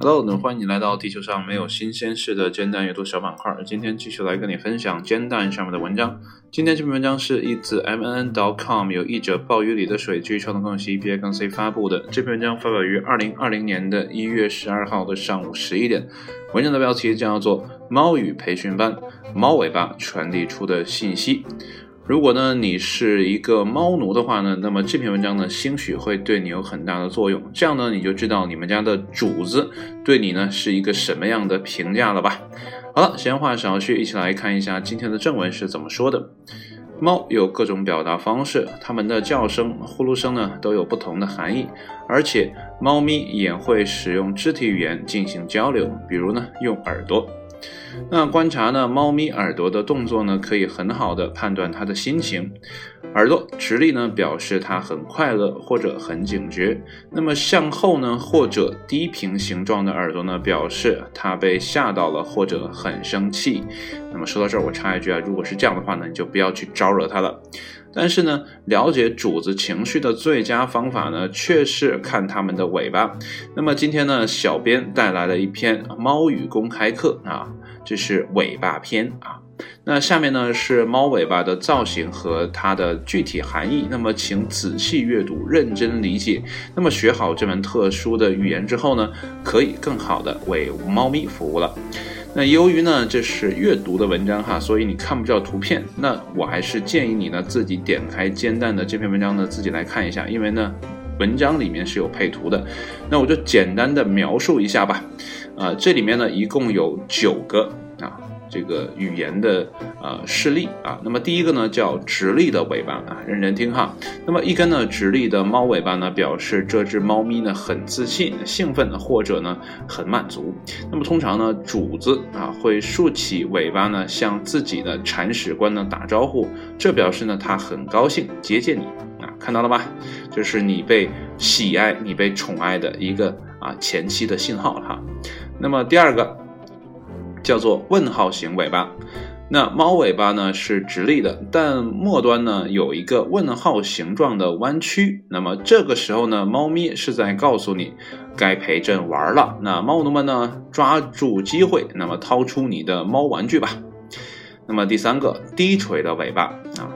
Hello，那欢迎你来到地球上没有新鲜事的煎蛋阅读小板块。今天继续来跟你分享煎蛋上面的文章。今天这篇文章是一自 MNN.com 有译者暴雨里的水剧创作共析 B N C 发布的。这篇文章发表于二零二零年的一月十二号的上午十一点。文章的标题叫做《猫语培训班：猫尾巴传递出的信息》。如果呢你是一个猫奴的话呢，那么这篇文章呢兴许会对你有很大的作用。这样呢你就知道你们家的主子对你呢是一个什么样的评价了吧？好了，闲话少叙，一起来看一下今天的正文是怎么说的。猫有各种表达方式，它们的叫声、呼噜声呢都有不同的含义，而且猫咪也会使用肢体语言进行交流，比如呢用耳朵。那观察呢，猫咪耳朵的动作呢，可以很好的判断它的心情。耳朵直立呢，表示它很快乐或者很警觉；那么向后呢，或者低平形状的耳朵呢，表示它被吓到了或者很生气。那么说到这儿，我插一句啊，如果是这样的话呢，你就不要去招惹它了。但是呢，了解主子情绪的最佳方法呢，却是看它们的尾巴。那么今天呢，小编带来了一篇猫语公开课啊。这是尾巴篇啊，那下面呢是猫尾巴的造型和它的具体含义。那么请仔细阅读，认真理解。那么学好这门特殊的语言之后呢，可以更好的为猫咪服务了。那由于呢这是阅读的文章哈，所以你看不到图片。那我还是建议你呢自己点开煎蛋的这篇文章呢自己来看一下，因为呢文章里面是有配图的。那我就简单的描述一下吧。啊，这里面呢一共有九个啊，这个语言的呃示例啊。那么第一个呢叫直立的尾巴啊，认真听哈。那么一根呢直立的猫尾巴呢，表示这只猫咪呢很自信、兴奋或者呢很满足。那么通常呢主子啊会竖起尾巴呢，向自己的铲屎官呢打招呼，这表示呢他很高兴接见你啊，看到了吧？这是你被喜爱、你被宠爱的一个啊前期的信号哈。那么第二个叫做问号型尾巴，那猫尾巴呢是直立的，但末端呢有一个问号形状的弯曲。那么这个时候呢，猫咪是在告诉你该陪朕玩了。那猫奴们呢抓住机会，那么掏出你的猫玩具吧。那么第三个低垂的尾巴啊。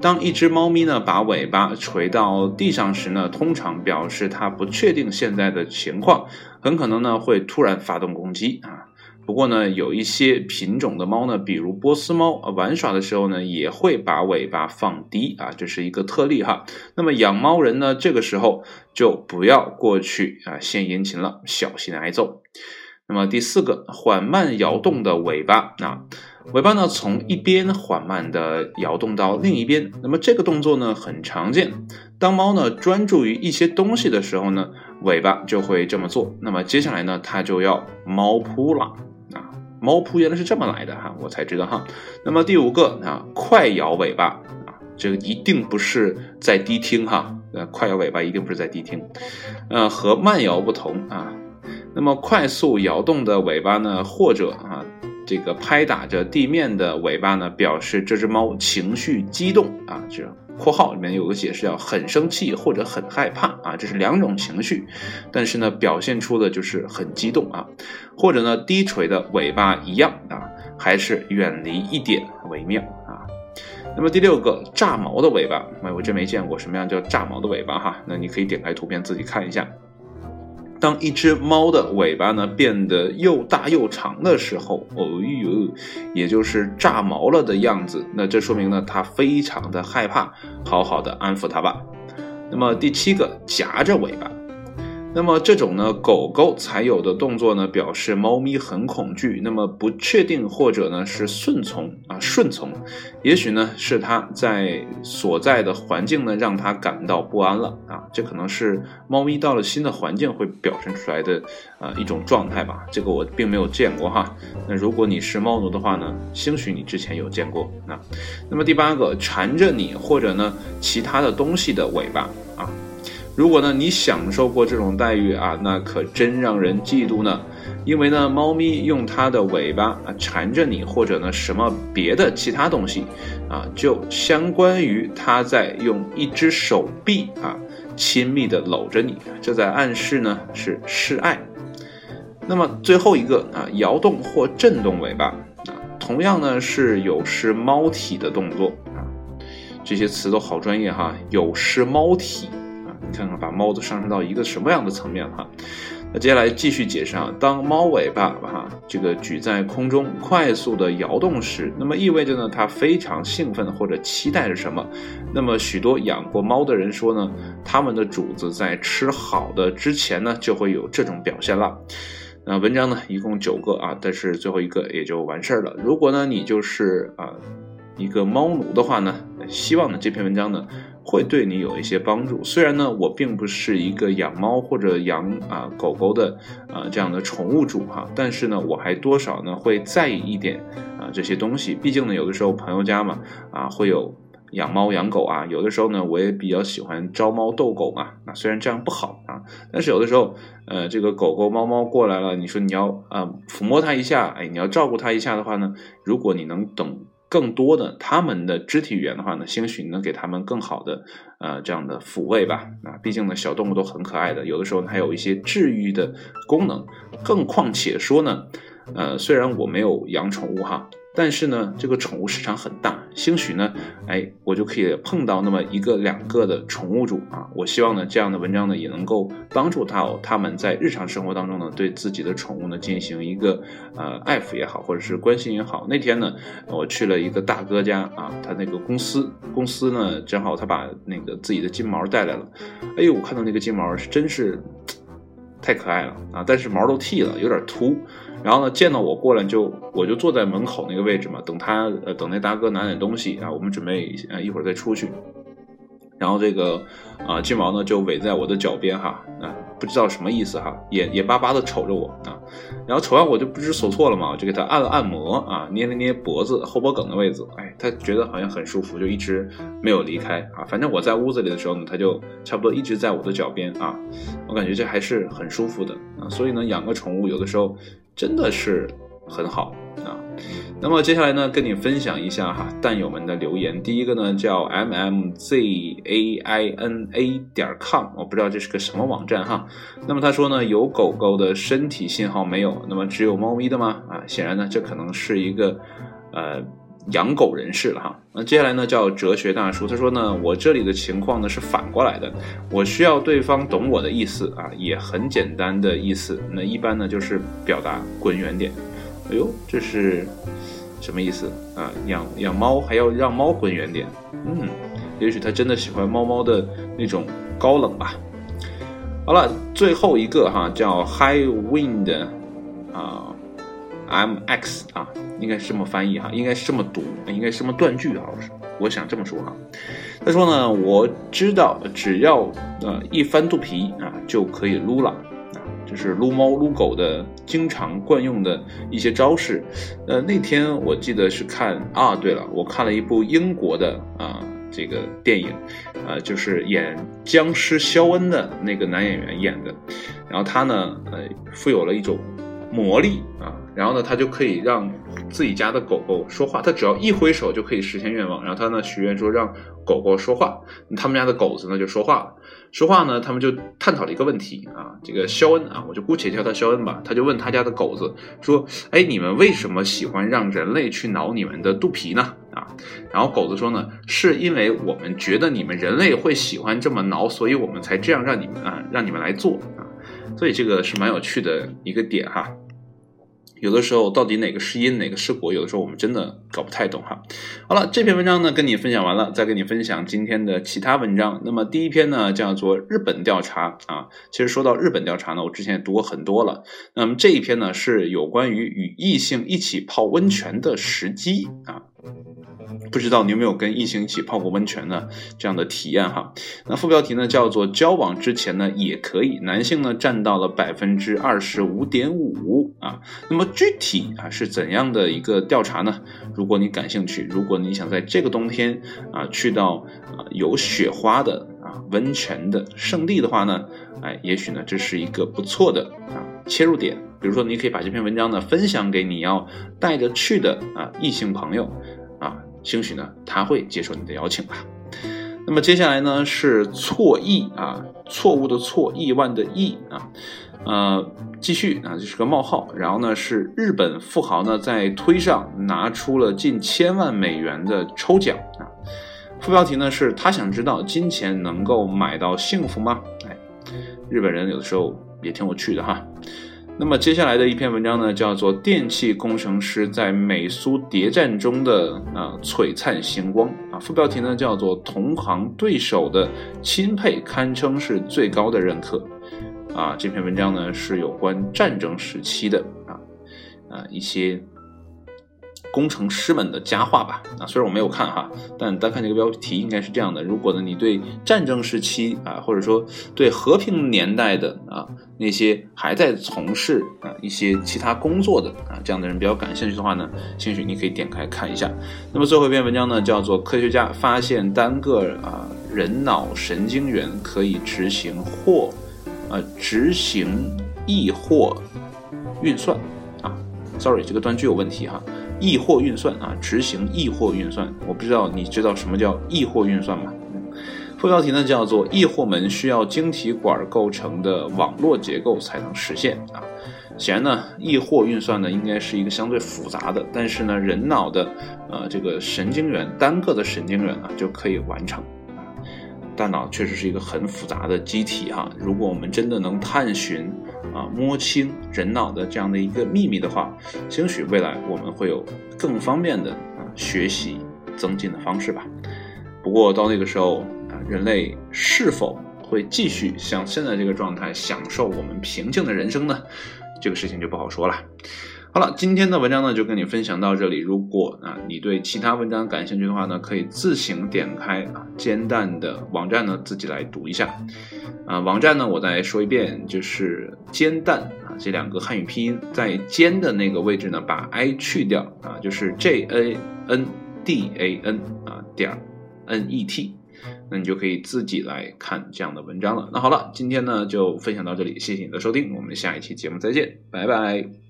当一只猫咪呢把尾巴垂到地上时呢，通常表示它不确定现在的情况，很可能呢会突然发动攻击啊。不过呢，有一些品种的猫呢，比如波斯猫，玩耍的时候呢也会把尾巴放低啊，这是一个特例哈。那么养猫人呢，这个时候就不要过去啊献殷勤了，小心挨揍。那么第四个，缓慢摇动的尾巴啊。尾巴呢，从一边缓慢地摇动到另一边。那么这个动作呢，很常见。当猫呢专注于一些东西的时候呢，尾巴就会这么做。那么接下来呢，它就要猫扑了！猫扑原来是这么来的哈，我才知道哈。那么第五个啊，快摇尾巴啊，这个一定不是在低听哈。呃，快摇尾巴一定不是在低听，呃，和慢摇不同啊。那么快速摇动的尾巴呢，或者啊。这个拍打着地面的尾巴呢，表示这只猫情绪激动啊。这括号里面有个解释，叫很生气或者很害怕啊，这是两种情绪，但是呢，表现出的就是很激动啊。或者呢，低垂的尾巴一样啊，还是远离一点为妙啊。那么第六个炸毛的尾巴，哎，我真没见过什么样叫炸毛的尾巴哈。那你可以点开图片自己看一下。当一只猫的尾巴呢变得又大又长的时候，哦呦，也就是炸毛了的样子，那这说明呢它非常的害怕，好好的安抚它吧。那么第七个，夹着尾巴。那么这种呢，狗狗才有的动作呢，表示猫咪很恐惧，那么不确定或者呢是顺从啊，顺从，也许呢是它在所在的环境呢让它感到不安了啊，这可能是猫咪到了新的环境会表现出来的啊一种状态吧，这个我并没有见过哈。那如果你是猫奴的话呢，兴许你之前有见过啊。那么第八个，缠着你或者呢其他的东西的尾巴。如果呢，你享受过这种待遇啊，那可真让人嫉妒呢。因为呢，猫咪用它的尾巴啊缠着你，或者呢什么别的其他东西啊，就相关于它在用一只手臂啊亲密的搂着你，这在暗示呢是示爱。那么最后一个啊，摇动或震动尾巴啊，同样呢是有失猫体的动作啊。这些词都好专业哈，有失猫体，看看把猫都上升到一个什么样的层面哈。那接下来继续解释啊，当猫尾巴哈这个举在空中快速的摇动时，那么意味着呢它非常兴奋或者期待着什么。那么许多养过猫的人说呢，他们的主子在吃好的之前呢就会有这种表现了。那文章呢一共九个啊，但是最后一个也就完事儿了。如果呢你就是啊一个猫奴的话呢，希望呢这篇文章呢。会对你有一些帮助。虽然呢，我并不是一个养猫或者养啊狗狗的啊这样的宠物主哈，但是呢，我还多少呢会在意一点啊这些东西。毕竟呢，有的时候朋友家嘛啊会有养猫养狗啊，有的时候呢，我也比较喜欢招猫逗狗嘛。啊，虽然这样不好啊，但是有的时候呃这个狗狗猫猫过来了，你说你要啊抚摸它一下，哎，你要照顾它一下的话呢，如果你能等。更多的他们的肢体语言的话呢，兴许能给他们更好的呃这样的抚慰吧。啊，毕竟呢小动物都很可爱的，有的时候还有一些治愈的功能。更况且说呢，呃，虽然我没有养宠物哈。但是呢，这个宠物市场很大，兴许呢，哎，我就可以碰到那么一个两个的宠物主啊。我希望呢，这样的文章呢，也能够帮助到他们在日常生活当中呢，对自己的宠物呢进行一个呃爱抚也好，或者是关心也好。那天呢，我去了一个大哥家啊，他那个公司公司呢，正好他把那个自己的金毛带来了。哎呦，我看到那个金毛是真是太可爱了啊，但是毛都剃了，有点秃。然后呢，见到我过来就我就坐在门口那个位置嘛，等他呃等那大哥拿点东西啊，我们准备呃一会儿再出去。然后这个啊金毛呢就围在我的脚边哈啊。不知道什么意思哈，眼眼巴巴的瞅着我啊，然后瞅完我就不知所措了嘛，我就给他按了按摩啊，捏了捏脖子后脖梗的位置，哎，他觉得好像很舒服，就一直没有离开啊。反正我在屋子里的时候呢，他就差不多一直在我的脚边啊，我感觉这还是很舒服的啊。所以呢，养个宠物有的时候真的是很好啊。那么接下来呢，跟你分享一下哈，蛋友们的留言。第一个呢叫 m m z a i n a 点 com，我不知道这是个什么网站哈。那么他说呢，有狗狗的身体信号没有？那么只有猫咪的吗？啊，显然呢，这可能是一个呃养狗人士了哈。那接下来呢叫哲学大叔，他说呢，我这里的情况呢是反过来的，我需要对方懂我的意思啊，也很简单的意思。那一般呢就是表达滚远点。哎呦，这是什么意思啊？养养猫还要让猫滚远点？嗯，也许他真的喜欢猫猫的那种高冷吧。好了，最后一个哈，叫 High Wind 啊，M X 啊，应该是这么翻译哈，应该是这么读，应该是这么断句啊，我想这么说哈。他说呢，我知道只要呃一翻肚皮啊，就可以撸了。就是撸猫撸狗的经常惯用的一些招式，呃，那天我记得是看啊，对了，我看了一部英国的啊这个电影，呃，就是演僵尸肖恩的那个男演员演的，然后他呢，呃，富有了一种魔力啊，然后呢，他就可以让自己家的狗狗说话，他只要一挥手就可以实现愿望，然后他呢许愿说让狗狗说话，他们家的狗子呢就说话了。说话呢，他们就探讨了一个问题啊，这个肖恩啊，我就姑且叫他肖恩吧，他就问他家的狗子说：“哎，你们为什么喜欢让人类去挠你们的肚皮呢？”啊，然后狗子说呢，是因为我们觉得你们人类会喜欢这么挠，所以我们才这样让你们啊，让你们来做啊，所以这个是蛮有趣的一个点哈。有的时候到底哪个是因哪个是果，有的时候我们真的搞不太懂哈。好了，这篇文章呢跟你分享完了，再跟你分享今天的其他文章。那么第一篇呢叫做日本调查啊，其实说到日本调查呢，我之前也读过很多了。那么这一篇呢是有关于与异性一起泡温泉的时机啊。不知道你有没有跟异性一起泡过温泉呢？这样的体验哈。那副标题呢叫做交往之前呢也可以，男性呢占到了百分之二十五点五啊。那么具体啊是怎样的一个调查呢？如果你感兴趣，如果你想在这个冬天啊去到啊有雪花的啊温泉的圣地的话呢，哎，也许呢这是一个不错的啊切入点。比如说，你可以把这篇文章呢分享给你要带着去的啊异性朋友啊。兴许呢，他会接受你的邀请吧。那么接下来呢是错意啊，错误的错，亿万的亿啊，呃，继续啊，这是个冒号，然后呢是日本富豪呢在推上拿出了近千万美元的抽奖啊，副标题呢是他想知道金钱能够买到幸福吗？哎，日本人有的时候也挺有趣的哈。那么接下来的一篇文章呢，叫做《电气工程师在美苏谍战中的啊璀璨星光》啊，副标题呢叫做“同行对手的钦佩堪称是最高的认可”，啊，这篇文章呢是有关战争时期的啊啊一些。工程师们的佳话吧，啊，虽然我没有看哈，但单看这个标题应该是这样的。如果呢，你对战争时期啊，或者说对和平年代的啊那些还在从事啊一些其他工作的啊这样的人比较感兴趣的话呢，兴许你可以点开看一下。那么最后一篇文章呢，叫做《科学家发现单个啊人脑神经元可以执行或呃执行异或运算》啊，sorry，这个断句有问题哈。异货运算啊，执行异货运算，我不知道你知道什么叫异货运算吗？副标题呢叫做异货门需要晶体管构成的网络结构才能实现啊。显然呢，异货运算呢应该是一个相对复杂的，但是呢人脑的呃这个神经元单个的神经元啊就可以完成。大脑确实是一个很复杂的机体哈，如果我们真的能探寻啊摸清人脑的这样的一个秘密的话，兴许未来我们会有更方便的啊学习增进的方式吧。不过到那个时候啊，人类是否会继续像现在这个状态享受我们平静的人生呢？这个事情就不好说了。好了，今天的文章呢就跟你分享到这里。如果啊你对其他文章感兴趣的话呢，可以自行点开啊煎蛋的网站呢自己来读一下。啊，网站呢我再说一遍，就是煎蛋啊这两个汉语拼音在煎的那个位置呢把 i 去掉啊，就是 j a n d a n 啊点 n e t，那你就可以自己来看这样的文章了。那好了，今天呢就分享到这里，谢谢你的收听，我们下一期节目再见，拜拜。